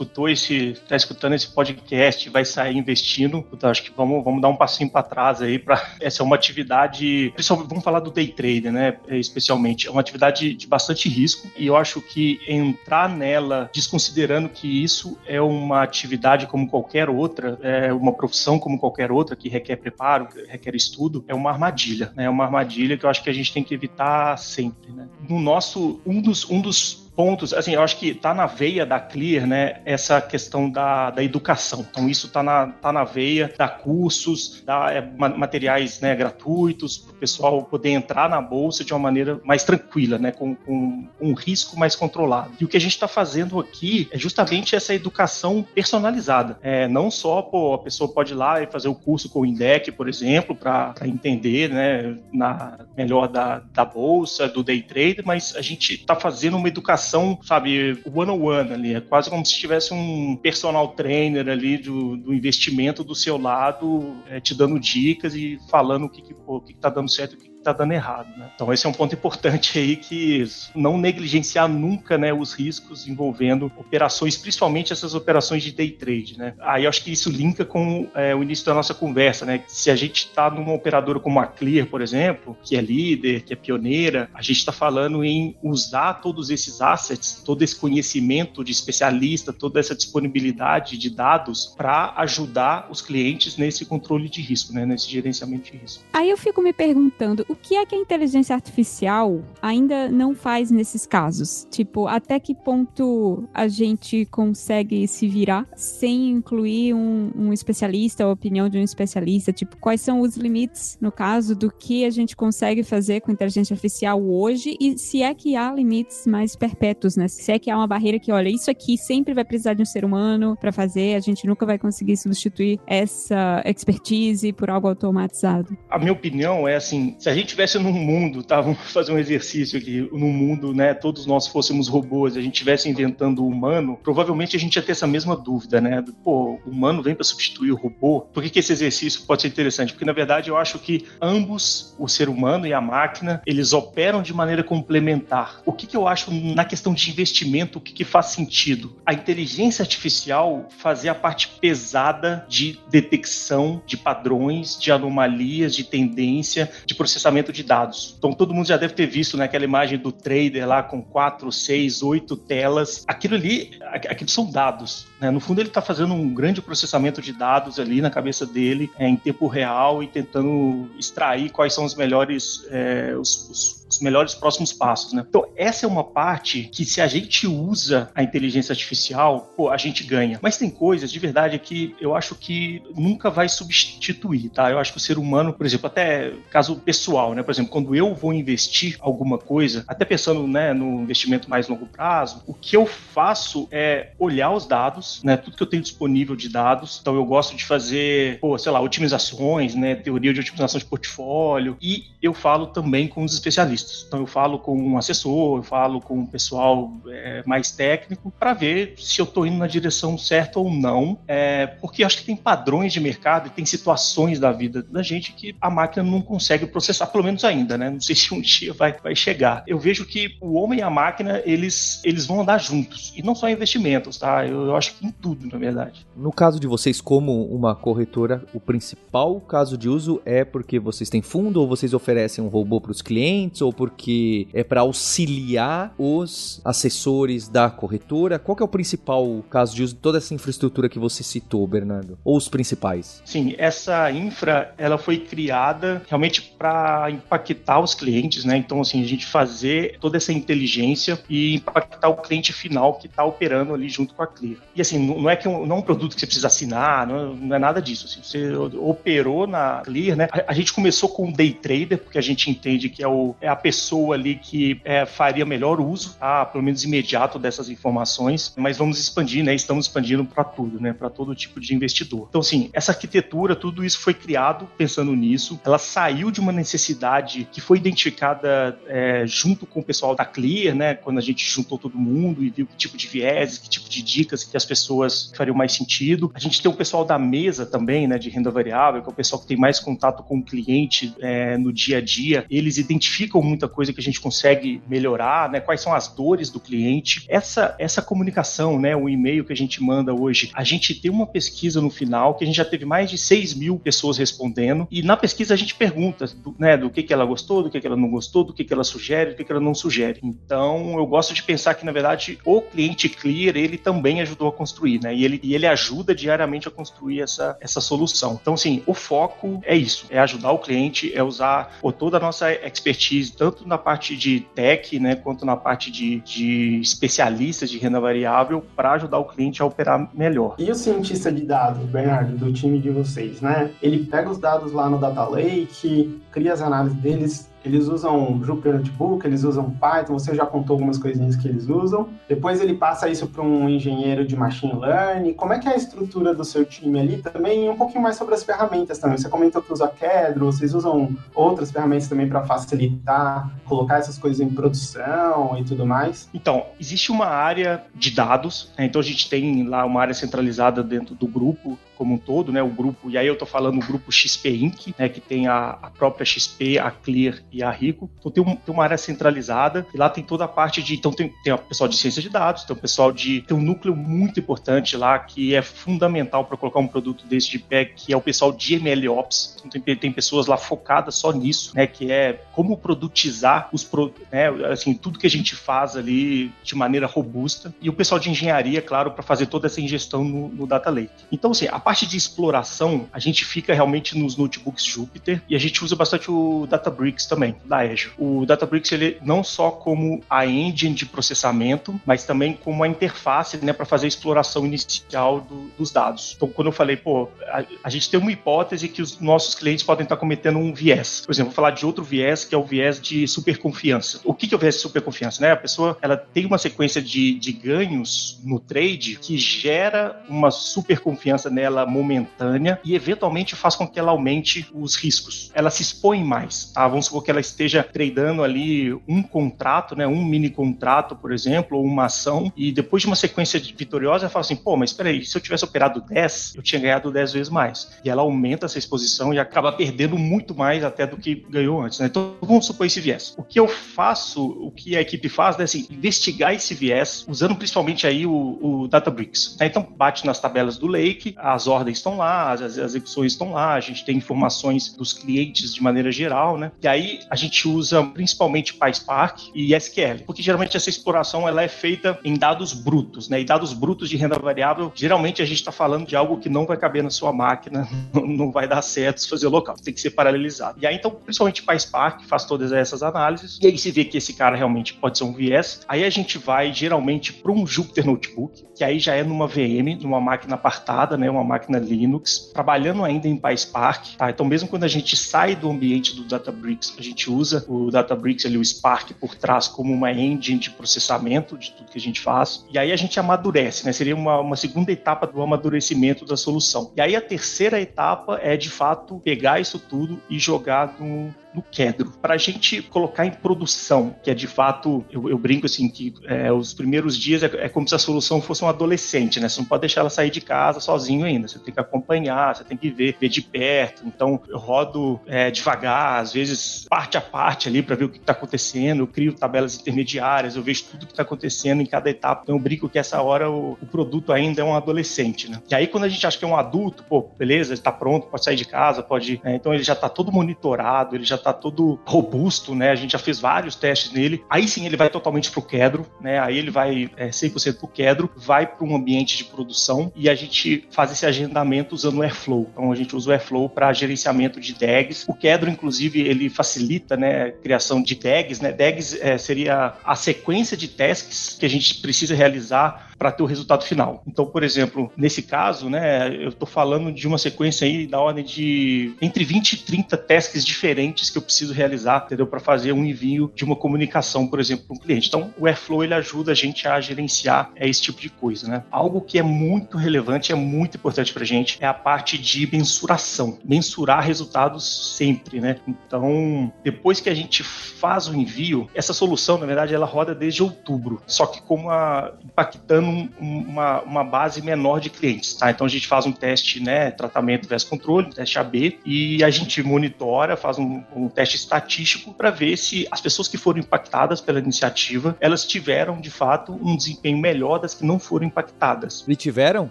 Speaker 2: escutou esse, está escutando esse podcast, vai sair investindo, então acho que vamos, vamos dar um passinho para trás aí para (laughs) essa é uma atividade, principalmente vamos falar do day trader, né, especialmente, é uma atividade de bastante risco e eu acho que entrar nela desconsiderando que isso é uma atividade como qualquer outra, é uma profissão como qualquer outra que requer preparo, requer estudo, é uma armadilha, né? É uma armadilha que eu acho que a gente tem que evitar sempre, né? No nosso um dos um dos pontos, assim, eu acho que tá na veia da Clear, né, essa questão da, da educação. Então, isso tá na, tá na veia, dá cursos, dá é, materiais né, gratuitos para o pessoal poder entrar na bolsa de uma maneira mais tranquila, né, com, com um risco mais controlado. E o que a gente está fazendo aqui é justamente essa educação personalizada. É, não só, pô, a pessoa pode ir lá e fazer o curso com o INDEC, por exemplo, para entender, né, na, melhor da, da bolsa, do day trade, mas a gente está fazendo uma educação sabe, one-on-one ali. É quase como se tivesse um personal trainer ali do, do investimento do seu lado, é, te dando dicas e falando o que, que, pô, o que, que tá dando certo e o que está dando errado. Né? Então esse é um ponto importante aí que não negligenciar nunca né, os riscos envolvendo operações, principalmente essas operações de day trade. Né? Aí eu acho que isso linka com é, o início da nossa conversa. Né? Se a gente está numa operadora como a Clear, por exemplo, que é líder, que é pioneira, a gente está falando em usar todos esses assets, todo esse conhecimento de especialista, toda essa disponibilidade de dados para ajudar os clientes nesse controle de risco, né? nesse gerenciamento de risco.
Speaker 5: Aí eu fico me perguntando, o que é que a inteligência artificial ainda não faz nesses casos? Tipo, até que ponto a gente consegue se virar sem incluir um, um especialista, a opinião de um especialista? Tipo, quais são os limites, no caso, do que a gente consegue fazer com inteligência artificial hoje e se é que há limites mais perpétuos, né? Se é que há uma barreira que, olha, isso aqui sempre vai precisar de um ser humano para fazer, a gente nunca vai conseguir substituir essa expertise por algo automatizado.
Speaker 2: A minha opinião é assim, se a gente tivesse num mundo, tá? Vamos fazer um exercício aqui, num mundo, né? Todos nós fôssemos robôs, a gente tivesse inventando o humano, provavelmente a gente ia ter essa mesma dúvida, né? Pô, o humano vem para substituir o robô. Por que, que esse exercício pode ser interessante? Porque na verdade eu acho que ambos, o ser humano e a máquina, eles operam de maneira complementar. O que, que eu acho na questão de investimento, o que, que faz sentido? A inteligência artificial fazer a parte pesada de detecção de padrões, de anomalias, de tendência, de processamento processamento de dados. Então todo mundo já deve ter visto né, aquela imagem do trader lá com quatro, seis, oito telas. Aquilo ali, aquilo são dados. Né? No fundo ele está fazendo um grande processamento de dados ali na cabeça dele é, em tempo real e tentando extrair quais são os melhores, é, os, os os melhores próximos passos, né? Então, essa é uma parte que se a gente usa a inteligência artificial, pô, a gente ganha. Mas tem coisas, de verdade, que eu acho que nunca vai substituir, tá? Eu acho que o ser humano, por exemplo, até caso pessoal, né? Por exemplo, quando eu vou investir alguma coisa, até pensando, né, no investimento mais longo prazo, o que eu faço é olhar os dados, né? Tudo que eu tenho disponível de dados. Então, eu gosto de fazer, pô, sei lá, otimizações, né? Teoria de otimização de portfólio. E eu falo também com os especialistas. Então, eu falo com um assessor, eu falo com um pessoal é, mais técnico para ver se eu estou indo na direção certa ou não. É, porque acho que tem padrões de mercado e tem situações da vida da gente que a máquina não consegue processar, pelo menos ainda, né? Não sei se um (laughs) dia vai, vai chegar. Eu vejo que o homem e a máquina, eles, eles vão andar juntos. E não só em investimentos, tá? Eu, eu acho que em tudo, na verdade.
Speaker 1: No caso de vocês, como uma corretora, o principal caso de uso é porque vocês têm fundo ou vocês oferecem um robô para os clientes ou porque é para auxiliar os assessores da corretora? Qual é o principal caso de uso de toda essa infraestrutura que você citou, Bernardo? Ou os principais?
Speaker 2: Sim, essa infra ela foi criada realmente para impactar os clientes, né? Então, assim, a gente fazer toda essa inteligência e impactar o cliente final que está operando ali junto com a Clear. E assim, não é que um, não é um produto que você precisa assinar, não é, não é nada disso. Assim, você operou na Clear, né? A, a, gente começou com o day trader, porque a gente entende que é, o, é a pessoa ali que é, faria melhor uso, tá? pelo menos imediato dessas informações, mas vamos expandir, né? Estamos expandindo para tudo, né? Para todo tipo de investidor. Então, assim, essa arquitetura, tudo isso foi criado pensando nisso. Ela saiu de uma necessidade que foi identificada é, junto com o pessoal da Clear, né? Quando a gente juntou todo mundo e viu que tipo de viés, que tipo de dicas que as pessoas fariam mais sentido. A gente tem o pessoal da mesa também, né? De renda variável, que é o pessoal que tem mais contato com o cliente é, no dia a dia. Eles identificam muita coisa que a gente consegue melhorar, né? Quais são as dores do cliente. Essa, essa comunicação, né? O e-mail que a gente manda hoje, a gente tem uma pesquisa no final que a gente já teve mais de 6 mil pessoas respondendo. E na pesquisa a gente pergunta do, né, do que, que ela gostou, do que, que ela não gostou, do que, que ela sugere, do que, que ela não sugere. Então eu gosto de pensar que, na verdade, o cliente clear, ele também ajudou a construir, né? E ele, e ele ajuda diariamente a construir essa, essa solução. Então, assim, o foco é isso, é ajudar o cliente, é usar toda a nossa expertise, tanto na parte de tech, né, quanto na parte de, de especialistas de renda variável, para ajudar o cliente a operar melhor.
Speaker 4: E o cientista de dados, Bernardo, do time de vocês, né? Ele pega os dados lá no Data Lake, cria as análises deles, eles usam Jupyter Notebook, eles usam Python, você já contou algumas coisinhas que eles usam. Depois ele passa isso para um engenheiro de machine learning. Como é que é a estrutura do seu time ali também? um pouquinho mais sobre as ferramentas também. Você comentou que usa Kedro, vocês usam outras ferramentas também para facilitar, colocar essas coisas em produção e tudo mais?
Speaker 2: Então, existe uma área de dados, né? então a gente tem lá uma área centralizada dentro do grupo como um todo, né? O grupo, e aí eu tô falando o grupo XP Inc., né? Que tem a, a própria XP, a Clear e a Rico. Então tem, um, tem, uma área centralizada e lá tem toda a parte de. Então tem, tem o pessoal de ciência de dados, tem o pessoal de. Tem um núcleo muito importante lá que é fundamental para colocar um produto desse de pé, que é o pessoal de MLOps. Então tem, tem pessoas lá focadas só nisso, né? Que é como produtizar os né, assim, tudo que a gente faz ali de maneira robusta. E o pessoal de engenharia, claro, para fazer toda essa ingestão no, no Data Lake. Então, assim, a parte de exploração, a gente fica realmente nos notebooks Jupyter e a gente usa bastante o Databricks também, da Azure. O Databricks, ele não só como a engine de processamento, mas também como a interface, né, para fazer a exploração inicial do, dos dados. Então, quando eu falei, pô, a, a, gente tem uma hipótese que os nossos clientes podem estar cometendo um viés. Por exemplo, vou falar de outro viés, que é o viés de superconfiança. O que, que é o viés de superconfiança? Né? A pessoa, ela tem uma sequência de, de ganhos no trade que gera uma superconfiança nela ela momentânea e eventualmente faz com que ela aumente os riscos. Ela se expõe mais, tá? Vamos supor que ela esteja tradando ali um contrato, né, um mini contrato, por exemplo, ou uma ação, e depois de uma sequência vitoriosa, ela fala assim, pô, mas espera aí, se eu tivesse operado 10, eu tinha ganhado 10 vezes mais. E ela aumenta essa exposição e acaba perdendo muito mais até do que ganhou antes, né? Então, vamos supor esse viés. O que eu faço, o que a equipe faz, é assim, investigar esse viés, usando principalmente aí o, o Databricks. Né? Então, bate nas tabelas do Lake, as ordens estão lá, as, as execuções estão lá, a gente tem informações dos clientes de maneira geral, né? E aí a gente usa principalmente PySpark e SQL, porque geralmente essa exploração ela é feita em dados brutos, né? E dados brutos de renda variável, geralmente a gente está falando de algo que não vai caber na sua máquina, (laughs) não vai dar certo se fazer local, tem que ser paralelizado. E aí então, principalmente PySpark faz todas essas análises, e aí se vê que esse cara realmente pode ser um viés, aí a gente vai geralmente para um Jupyter Notebook, que aí já é numa VM, numa máquina apartada, né, uma máquina Linux, trabalhando ainda em PySpark, tá? Então mesmo quando a gente sai do ambiente do Databricks, a gente usa o Databricks ali, o Spark por trás como uma engine de processamento de tudo que a gente faz, e aí a gente amadurece, né? Seria uma, uma segunda etapa do amadurecimento da solução. E aí a terceira etapa é de fato pegar isso tudo e jogar no, no Kedro, para a gente colocar em produção, que é de fato, eu, eu brinco assim, que é, os primeiros dias é, é, como se a solução fosse um adolescente, né? Você não pode deixar ela sair de casa sozinho ainda, você tem que acompanhar, você tem que ver, ver de perto. Então, eu rodo é, devagar, às vezes parte a parte ali para ver o que está acontecendo, eu crio tabelas intermediárias, eu vejo tudo que está acontecendo em cada etapa. Então, eu brinco que essa hora o, o, produto ainda é um adolescente, né? E aí, quando a gente acha que é um adulto, pô, beleza, ele está pronto, pode sair de casa, pode. Né? Então, ele já está todo monitorado, ele já está todo robusto, né? A gente já fez vários testes nele. Aí sim ele vai totalmente para o Kedro, né? Aí ele vai é, 100% para o Kedro, vai para um ambiente de produção e a gente faz esse agendamento usando o Airflow. Então a gente usa o Airflow para gerenciamento de DAGs. O Kedro, inclusive, ele facilita, né, a criação de DAGs, né? DAGs é, seria a sequência de tasks que a gente precisa realizar para ter o resultado final. Então, por exemplo, nesse caso, né, eu estou falando de uma sequência aí da ordem de entre 20 e 30 tasks diferentes que eu preciso realizar, entendeu? Para fazer um envio de uma comunicação, por exemplo, para um cliente. Então, o Airflow ele ajuda a gente a gerenciar é, esse tipo de coisa, né? Algo que é muito relevante, é muito importante para a gente, é a parte de mensuração. Mensurar resultados sempre, né? Então, depois que a gente faz o envio, essa solução, na verdade, ela roda desde outubro, só que como a, impactando um, uma, uma base menor de clientes, tá? Então a gente faz um teste, né, tratamento versus controle, teste AB, e a gente monitora, faz um, um teste estatístico para ver se as pessoas que foram impactadas pela iniciativa, elas tiveram, de fato, um desempenho melhor das que não foram impactadas.
Speaker 1: E tiveram?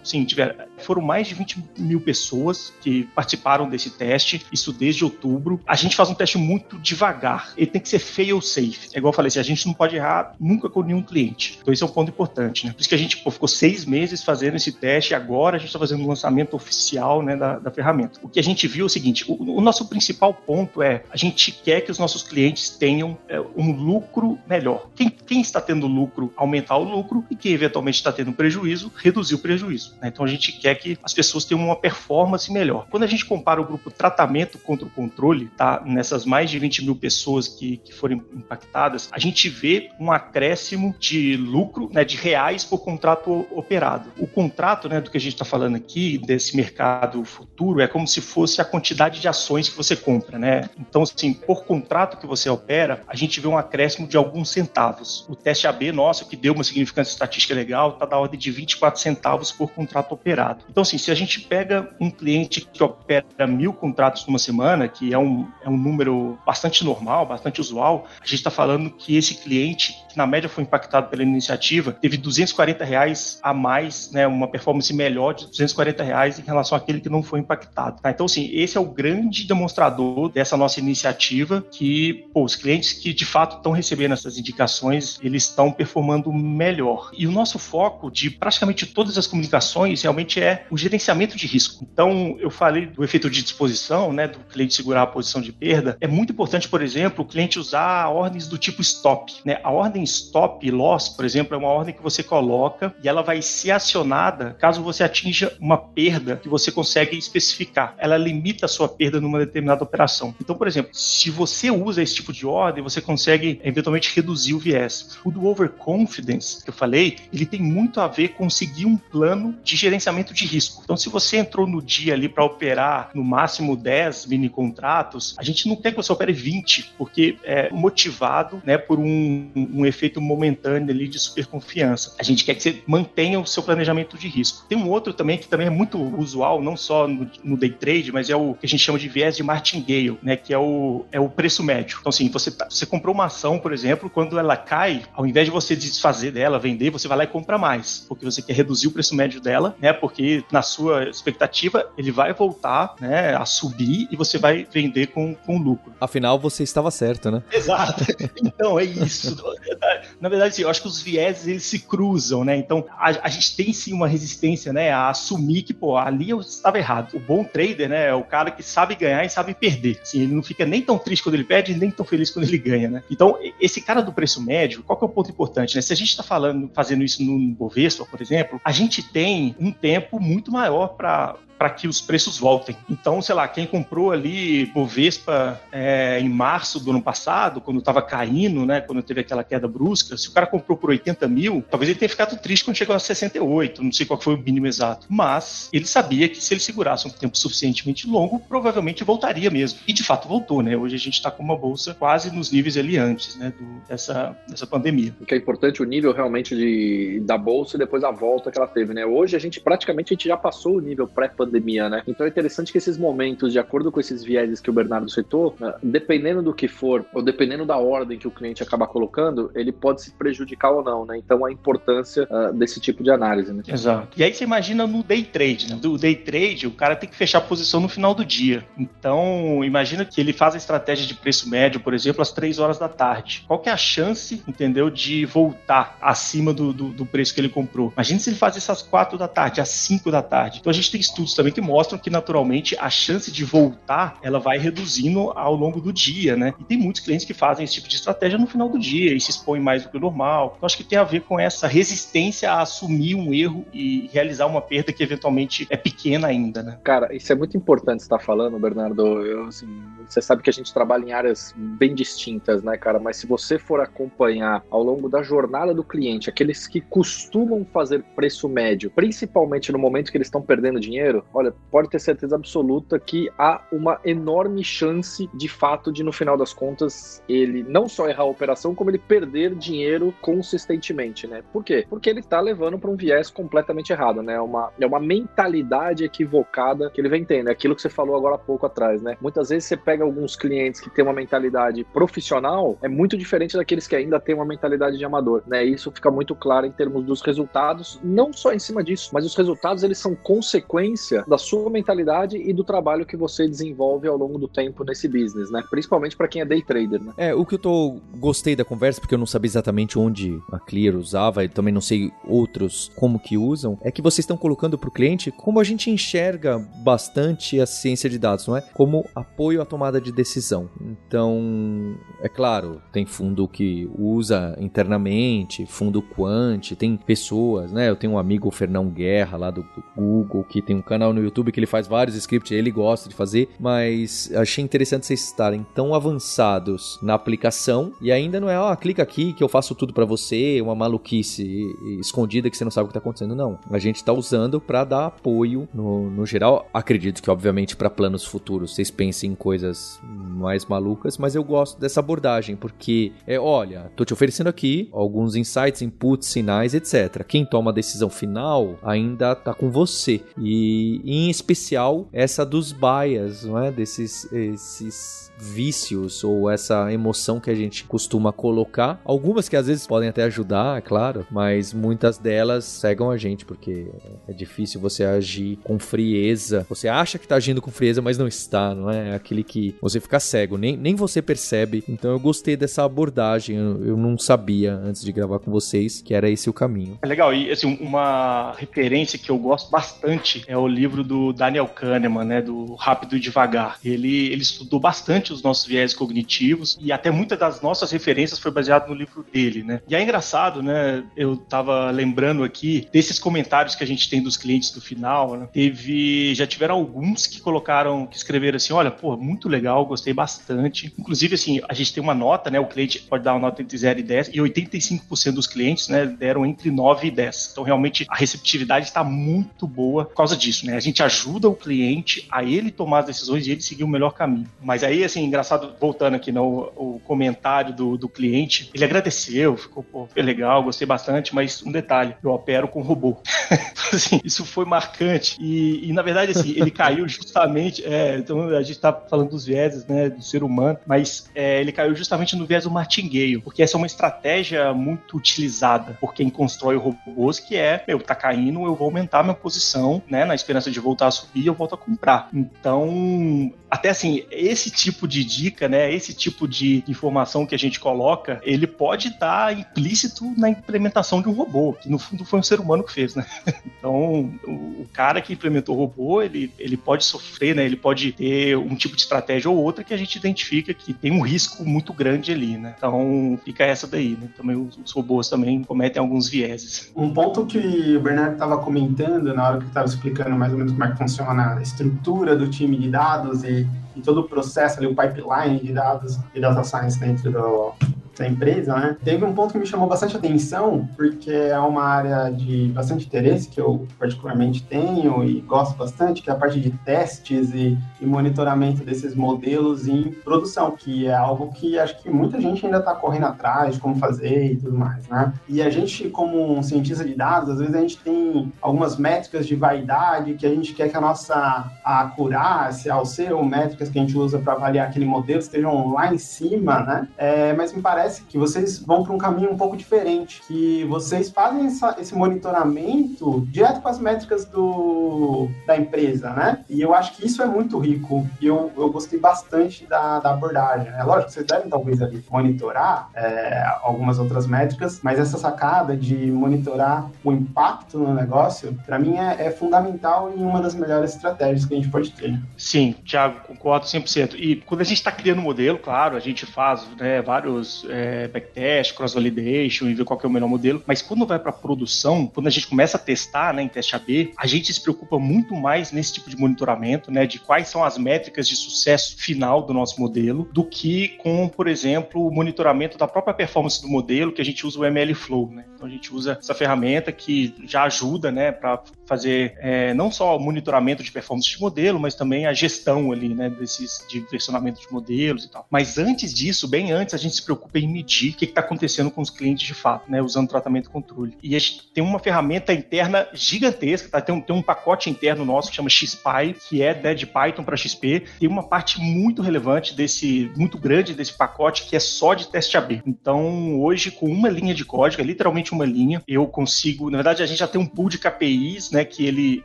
Speaker 2: Sim, tiveram. Foram mais de 20 mil pessoas que participaram desse teste, isso desde outubro. A gente faz um teste muito devagar, ele tem que ser fail safe. É igual eu falei, assim, a gente não pode errar nunca com nenhum cliente. Então esse é um ponto importante, né? Por isso que a gente gente pô, ficou seis meses fazendo esse teste e agora a gente está fazendo um lançamento oficial né, da, da, ferramenta. O que a gente viu é o seguinte: o, o, nosso principal ponto é a gente quer que os nossos clientes tenham é, um lucro melhor. Quem, quem, está tendo lucro, aumentar o lucro e quem eventualmente está tendo prejuízo, reduzir o prejuízo. Né? Então a gente quer que as pessoas tenham uma performance melhor. Quando a gente compara o grupo tratamento contra o controle, tá? nessas mais de 20 mil pessoas que, que foram impactadas, a gente vê um acréscimo de lucro, né, de reais por contrato operado. O contrato, né, do que a gente está falando aqui, desse mercado futuro, é como se fosse a quantidade de ações que você compra, né? Então, assim, por contrato que você opera, a gente vê um acréscimo de alguns centavos. O teste AB nosso, que deu uma significância estatística legal, está da ordem de 24 centavos por contrato operado. Então, assim, se a gente pega um cliente que opera mil contratos numa semana, que é um, é um número bastante normal, bastante usual, a gente está falando que esse cliente, que na média foi impactado pela iniciativa, teve 240 reais a mais, né, uma performance melhor de 240 reais em relação àquele que não foi impactado. Tá? Então, assim, esse é o grande demonstrador dessa nossa iniciativa, que pô, os clientes que de fato estão recebendo essas indicações, eles estão performando melhor. E o nosso foco de praticamente todas as comunicações realmente é o gerenciamento de risco. Então, eu falei do efeito de disposição, né, do cliente segurar a posição de perda. É muito importante, por exemplo, o cliente usar ordens do tipo stop. Né? A ordem stop loss, por exemplo, é uma ordem que você coloca e ela vai ser acionada caso você atinja uma perda que você consegue especificar. Ela limita a sua perda numa determinada operação. Então, por exemplo, se você usa esse tipo de ordem, você consegue eventualmente reduzir o viés. O do overconfidence que eu falei, ele tem muito a ver com seguir um plano de gerenciamento de risco. Então, se você entrou no dia ali para operar no máximo 10 mini contratos, a gente não quer que você opere 20, porque é motivado né, por um, um efeito momentâneo ali de superconfiança. A gente quer que que você mantenha o seu planejamento de risco. Tem um outro também que também é muito usual, não só no, no day trade, mas é o que a gente chama de viés de martingale, né? Que é o, é o preço médio. Então, assim, você, tá, você comprou uma ação, por exemplo, quando ela cai, ao invés de você desfazer dela, vender, você vai lá e compra mais, porque você quer reduzir o preço médio dela, né? Porque na sua expectativa ele vai voltar, né, a subir e você vai vender com, com lucro.
Speaker 1: Afinal, você estava certo, né?
Speaker 2: Exato. Então é isso. (laughs) Na verdade, assim, eu acho que os viés eles se cruzam, né? Então a, a gente tem sim uma resistência, né, a assumir que pô, ali eu estava errado. O bom trader, né, é o cara que sabe ganhar e sabe perder. Assim, ele não fica nem tão triste quando ele perde, nem tão feliz quando ele ganha, né? Então esse cara do preço médio, qual que é o ponto importante, né? Se a gente está falando, fazendo isso no Bovespa, por exemplo, a gente tem um tempo muito maior para para que os preços voltem. Então, sei lá, quem comprou ali Bovespa é, em março do ano passado, quando estava caindo, né, quando teve aquela queda brusca, se o cara comprou por 80 mil, talvez ele tenha ficado triste quando chegou a 68, não sei qual foi o mínimo exato. Mas ele sabia que se ele segurasse um tempo suficientemente longo, provavelmente voltaria mesmo. E de fato voltou, né? Hoje a gente está com uma bolsa quase nos níveis ali antes, né, do, dessa, dessa pandemia.
Speaker 3: O que é importante, o nível realmente de, da bolsa e depois a volta que ela teve, né? Hoje a gente praticamente a gente já passou o nível pré-pandemia pandemia, né? Então é interessante que esses momentos, de acordo com esses vieses que o Bernardo citou, né, dependendo do que for, ou dependendo da ordem que o cliente acaba colocando, ele pode se prejudicar ou não, né? Então a importância uh, desse tipo de análise, né?
Speaker 2: Exato. E aí você imagina no day trade, né? Do day trade, o cara tem que fechar a posição no final do dia. Então, imagina que ele faz a estratégia de preço médio, por exemplo, às 3 horas da tarde. Qual que é a chance, entendeu, de voltar acima do, do, do preço que ele comprou? Imagina se ele faz isso às 4 da tarde, às 5 da tarde. Então a gente tem estudos também que mostram que naturalmente a chance de voltar ela vai reduzindo ao longo do dia, né? E tem muitos clientes que fazem esse tipo de estratégia no final do dia e se expõem mais do que o normal. Então acho que tem a ver com essa resistência a assumir um erro e realizar uma perda que eventualmente é pequena ainda, né?
Speaker 3: Cara, isso é muito importante estar falando, Bernardo. Eu, assim, você sabe que a gente trabalha em áreas bem distintas, né, cara? Mas se você for acompanhar ao longo da jornada do cliente, aqueles que costumam fazer preço médio, principalmente no momento que eles estão perdendo dinheiro, olha, pode ter certeza absoluta que há uma enorme chance, de fato, de no final das contas ele não só errar a operação, como ele perder dinheiro consistentemente, né? Por quê? Porque ele tá levando para um viés completamente errado, né? É uma, é uma mentalidade equivocada que ele vem tendo. É aquilo que você falou agora há pouco atrás, né? Muitas vezes você pega alguns clientes que têm uma mentalidade profissional, é muito diferente daqueles que ainda têm uma mentalidade de amador, né? Isso fica muito claro em termos dos resultados, não só em cima disso, mas os resultados eles são consequência da sua mentalidade e do trabalho que você desenvolve ao longo do tempo nesse business, né? Principalmente para quem é day trader, né?
Speaker 1: É, o que eu tô gostei da conversa, porque eu não sabia exatamente onde a Clear usava e também não sei outros como que usam, é que vocês estão colocando para o cliente como a gente enxerga bastante a ciência de dados, não é? Como apoio à tomada de decisão. Então, é claro, tem fundo que usa internamente, fundo quant, tem pessoas, né? Eu tenho um amigo, o Fernão Guerra, lá do, do Google, que tem um canal no YouTube que ele faz vários scripts, ele gosta de fazer, mas achei interessante vocês estarem tão avançados na aplicação e ainda não é, ó, oh, clica aqui que eu faço tudo para você, uma maluquice escondida que você não sabe o que tá acontecendo. Não, a gente tá usando para dar apoio no, no geral. Acredito que, obviamente, para planos futuros vocês pensem em coisas mais malucas, mas eu gosto dessa abordagem porque é, olha, tô te oferecendo aqui alguns insights, inputs, sinais, etc. Quem toma a decisão final ainda tá com você e em especial essa dos bias, não é? Desses esses vícios ou essa emoção que a gente costuma colocar. Algumas que às vezes podem até ajudar, é claro, mas muitas delas cegam a gente porque é difícil você agir com frieza. Você acha que está agindo com frieza, mas não está, não é? é? Aquele que você fica cego, nem, nem você percebe. Então eu gostei dessa abordagem, eu, eu não sabia antes de gravar com vocês que era esse o caminho.
Speaker 2: É legal, e assim, uma referência que eu gosto bastante é o livro do Daniel Kahneman, né, do Rápido e Devagar. Ele, ele estudou bastante os nossos viés cognitivos e até muitas das nossas referências foi baseado no livro dele, né? E é engraçado, né? Eu tava lembrando aqui desses comentários que a gente tem dos clientes do final, né? Teve, já tiveram alguns que colocaram, que escreveram assim, olha, pô, muito legal, gostei bastante. Inclusive, assim, a gente tem uma nota, né? O cliente pode dar uma nota entre 0 e 10, e 85% dos clientes né, deram entre 9 e 10. Então, realmente, a receptividade está muito boa por causa disso, né? A gente ajuda o cliente a ele tomar as decisões e ele seguir o melhor caminho. Mas aí, assim, engraçado, voltando aqui no né, o comentário do, do cliente, ele agradeceu, ficou, pô, foi legal, gostei bastante, mas um detalhe, eu opero com robô. (laughs) assim, isso foi marcante. E, e, na verdade, assim, ele caiu justamente, é, então a gente está falando dos vieses, né, do ser humano, mas é, ele caiu justamente no viés do martingueio, porque essa é uma estratégia muito utilizada por quem constrói robôs, que é, meu, tá caindo, eu vou aumentar minha posição, né, na esperança de voltar a subir, eu volto a comprar. Então, até assim, esse tipo de dica, né, esse tipo de informação que a gente coloca, ele pode estar implícito na implementação de um robô, que no fundo foi um ser humano que fez, né? (laughs) Então, o cara que implementou o robô, ele, ele pode sofrer, né, ele pode ter um tipo de estratégia ou outra que a gente identifica que tem um risco muito grande ali, né? Então, fica essa daí, né? Também os robôs também cometem alguns vieses.
Speaker 4: Um ponto que o Bernardo estava comentando na hora que estava explicando mais ou menos como é que funciona a estrutura do time de dados e, e todo o processo ali, o pipeline de dados e data science dentro do, da empresa, né? Teve um ponto que me chamou bastante atenção, porque é uma área de bastante interesse que eu particularmente tenho e gosto bastante, que é a parte de testes e, e monitoramento desses modelos em produção, que é algo que acho que muita gente ainda está correndo atrás de como fazer e tudo mais, né? E a gente, como um cientista de dados, às vezes a gente tem algumas métricas de vaidade que a gente quer que a nossa acurácia, ao ser ou métricas que a gente usa para avaliar aquele modelo estejam lá em cima, né? É, mas me parece que vocês vão para um caminho um pouco diferente, que vocês fazem essa, esse monitoramento direto com as métricas do, da empresa, né? E eu acho que isso é muito rico e eu, eu gostei bastante da, da abordagem. É lógico, vocês devem talvez ali monitorar é, algumas outras métricas, mas essa sacada de monitorar o impacto no negócio, para mim é, é fundamental e uma das melhores estratégias que a gente pode ter.
Speaker 2: Sim, Thiago, concordo 100%. E quando a gente está criando um modelo, claro, a gente faz né, vários é, é, backtest, cross-validation e ver qual é o melhor modelo. Mas quando vai para produção, quando a gente começa a testar né, em teste AB, a gente se preocupa muito mais nesse tipo de monitoramento, né, de quais são as métricas de sucesso final do nosso modelo, do que com, por exemplo, o monitoramento da própria performance do modelo, que a gente usa o ML Flow. Né? Então a gente usa essa ferramenta que já ajuda né, para fazer é, não só o monitoramento de performance de modelo, mas também a gestão ali, né, desses de versionamento de modelos e tal. Mas antes disso, bem antes, a gente se preocupa em medir o que está acontecendo com os clientes de fato, né, usando tratamento e controle. E a gente tem uma ferramenta interna gigantesca, tá? tem, um, tem um pacote interno nosso que chama XPy, que é né, de Python para XP, tem uma parte muito relevante desse, muito grande desse pacote que é só de teste AB. Então, hoje, com uma linha de código, é literalmente uma linha, eu consigo, na verdade, a gente já tem um pool de KPIs, né, que ele,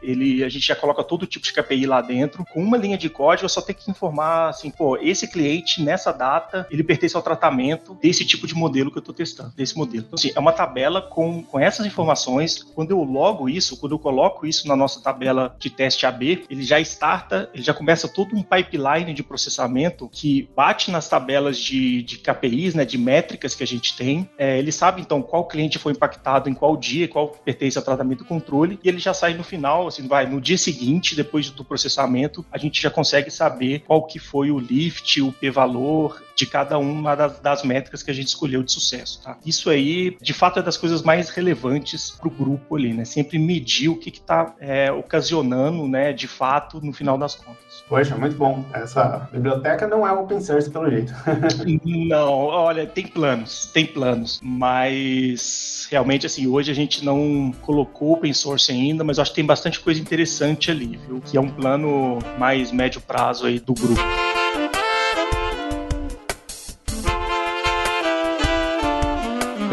Speaker 2: ele, a gente já coloca todo tipo de KPI lá dentro. Com uma linha de código, eu só tenho que informar, assim, pô, esse cliente, nessa data, ele pertence ao tratamento desse tipo de modelo que eu estou testando, desse modelo. Então, assim, é uma tabela com, com essas informações. Quando eu logo isso, quando eu coloco isso na nossa tabela de teste AB, ele já starta, ele já começa todo um pipeline de processamento que bate nas tabelas de, de KPIs, né, de métricas que a gente tem. É, ele sabe, então, qual cliente foi impactado em qual dia, qual pertence ao tratamento e controle, e ele já sai no final, assim, vai, no dia seguinte, depois do processamento, a gente já consegue saber qual que foi o lift, o p-valor, de cada uma das, das, métricas que a gente escolheu de sucesso, tá? Isso aí, de fato, é das coisas mais relevantes para o grupo ali, né? Sempre medir o que está é, ocasionando, né, de fato, no final das contas.
Speaker 4: Poxa, muito bom. Essa biblioteca não é open source, pelo jeito. (laughs)
Speaker 2: não, olha, tem planos, tem planos, mas realmente, assim, hoje a gente não colocou open source ainda, mas acho que tem bastante coisa interessante ali, viu? Que é um plano mais médio prazo aí do grupo.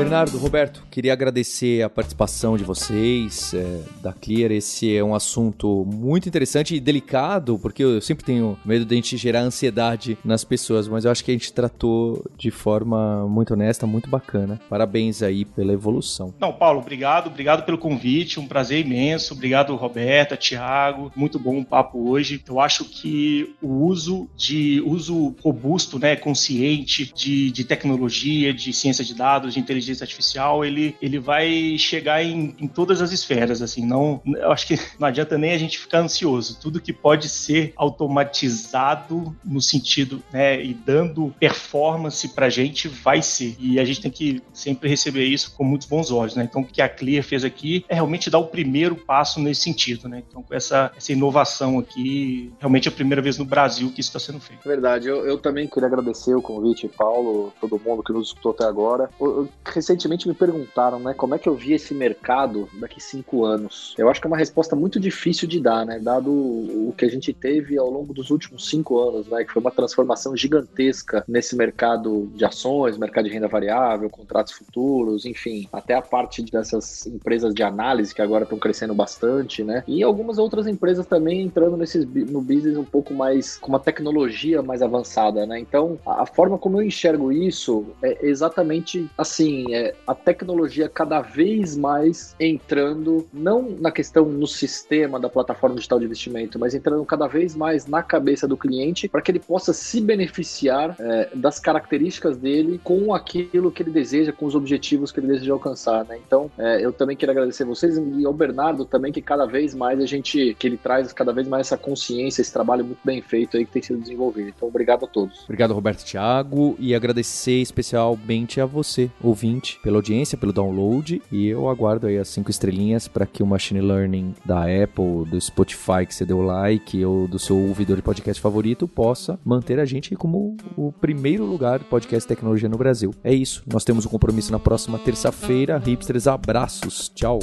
Speaker 1: Bernardo, Roberto, queria agradecer a participação de vocês, é, da Clear. Esse é um assunto muito interessante e delicado, porque eu sempre tenho medo de a gente gerar ansiedade nas pessoas, mas eu acho que a gente tratou de forma muito honesta, muito bacana. Parabéns aí pela evolução.
Speaker 2: Não, Paulo, obrigado, obrigado pelo convite, um prazer imenso. Obrigado, Roberta, Thiago, muito bom o papo hoje. Eu acho que o uso de uso robusto, né, consciente de, de tecnologia, de ciência de dados, de inteligência inteligência artificial, ele, ele vai chegar em, em todas as esferas, assim, não, eu acho que não adianta nem a gente ficar ansioso. Tudo que pode ser automatizado no sentido, né, e dando performance pra gente vai ser. E a gente tem que sempre receber isso com muitos bons olhos, né? Então, o que a Clear fez aqui é realmente dar o primeiro passo nesse sentido, né? Então, com essa, essa inovação aqui, realmente é a primeira vez no Brasil que isso está sendo feito.
Speaker 3: Verdade, eu, eu também queria agradecer o convite, Paulo, todo mundo que nos escutou até agora. Eu, eu, recentemente me perguntaram, né, como é que eu vi esse mercado daqui cinco anos. Eu acho que é uma resposta muito difícil de dar, né, dado o que a gente teve ao longo dos últimos cinco anos, né, que foi uma transformação gigantesca nesse mercado de ações, mercado de renda variável, contratos futuros, enfim, até a parte dessas empresas de análise que agora estão crescendo bastante, né, e algumas outras empresas também entrando nesses, no business um pouco mais, com uma tecnologia mais avançada, né, então a, forma como eu enxergo isso é exatamente assim, é a tecnologia cada vez mais entrando, não na questão no sistema da plataforma digital de investimento, mas entrando cada vez mais na cabeça do cliente para que ele possa se beneficiar é, das características dele com aquilo que ele deseja, com os objetivos que ele deseja alcançar, né? Então, é, eu também quero agradecer vocês e ao Bernardo também, que cada vez mais a gente, que ele traz cada vez mais essa consciência, esse trabalho muito bem feito aí que tem sido desenvolvido. Então, obrigado a todos.
Speaker 1: Obrigado, Roberto Thiago, e agradecer especialmente a você, ouvinte, pela audiência, pelo download, e eu aguardo aí as cinco estrelinhas para que o Machine Learning da Apple, do Spotify que você deu like, ou do seu ouvidor de podcast favorito, possa manter a gente como o primeiro lugar de podcast tecnologia no Brasil. É isso, nós temos um compromisso na próxima terça-feira. Hipsters, abraços, tchau!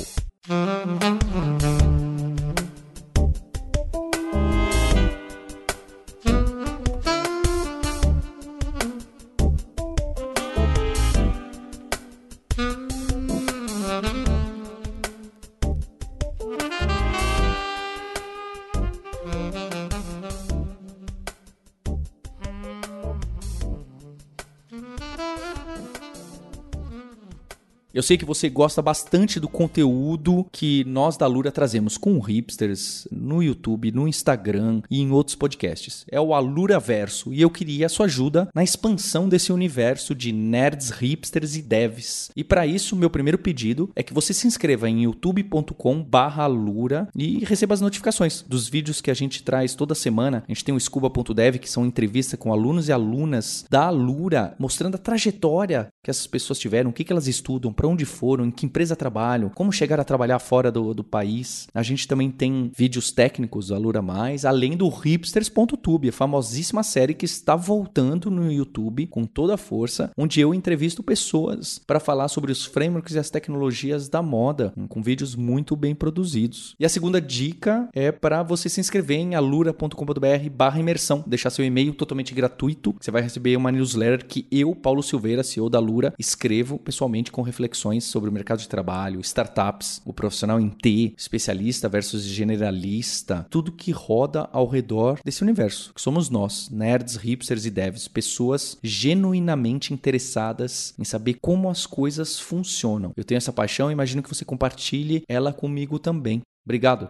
Speaker 1: Eu sei que você gosta bastante do conteúdo que nós da Lura trazemos com hipsters no YouTube, no Instagram e em outros podcasts. É o Alura Verso e eu queria a sua ajuda na expansão desse universo de nerds, hipsters e devs. E para isso, meu primeiro pedido é que você se inscreva em youtube.com/alura e receba as notificações dos vídeos que a gente traz toda semana. A gente tem o scuba.dev que são entrevistas com alunos e alunas da Alura, mostrando a trajetória que essas pessoas tiveram, o que, que elas estudam, para onde foram, em que empresa trabalham, como chegar a trabalhar fora do, do país. A gente também tem vídeos técnicos do Alura Mais, além do hipsters.tube, a famosíssima série que está voltando no YouTube com toda a força, onde eu entrevisto pessoas para falar sobre os frameworks e as tecnologias da moda, com vídeos muito bem produzidos. E a segunda dica é para você se inscrever em alura.com.br imersão, deixar seu e-mail totalmente gratuito, você vai receber uma newsletter que eu, Paulo Silveira, CEO da Alura, escrevo pessoalmente com reflexões reflexões sobre o mercado de trabalho, startups, o profissional em T, especialista versus generalista, tudo que roda ao redor desse universo, que somos nós, nerds, hipsters e devs, pessoas genuinamente interessadas em saber como as coisas funcionam. Eu tenho essa paixão e imagino que você compartilhe ela comigo também. Obrigado.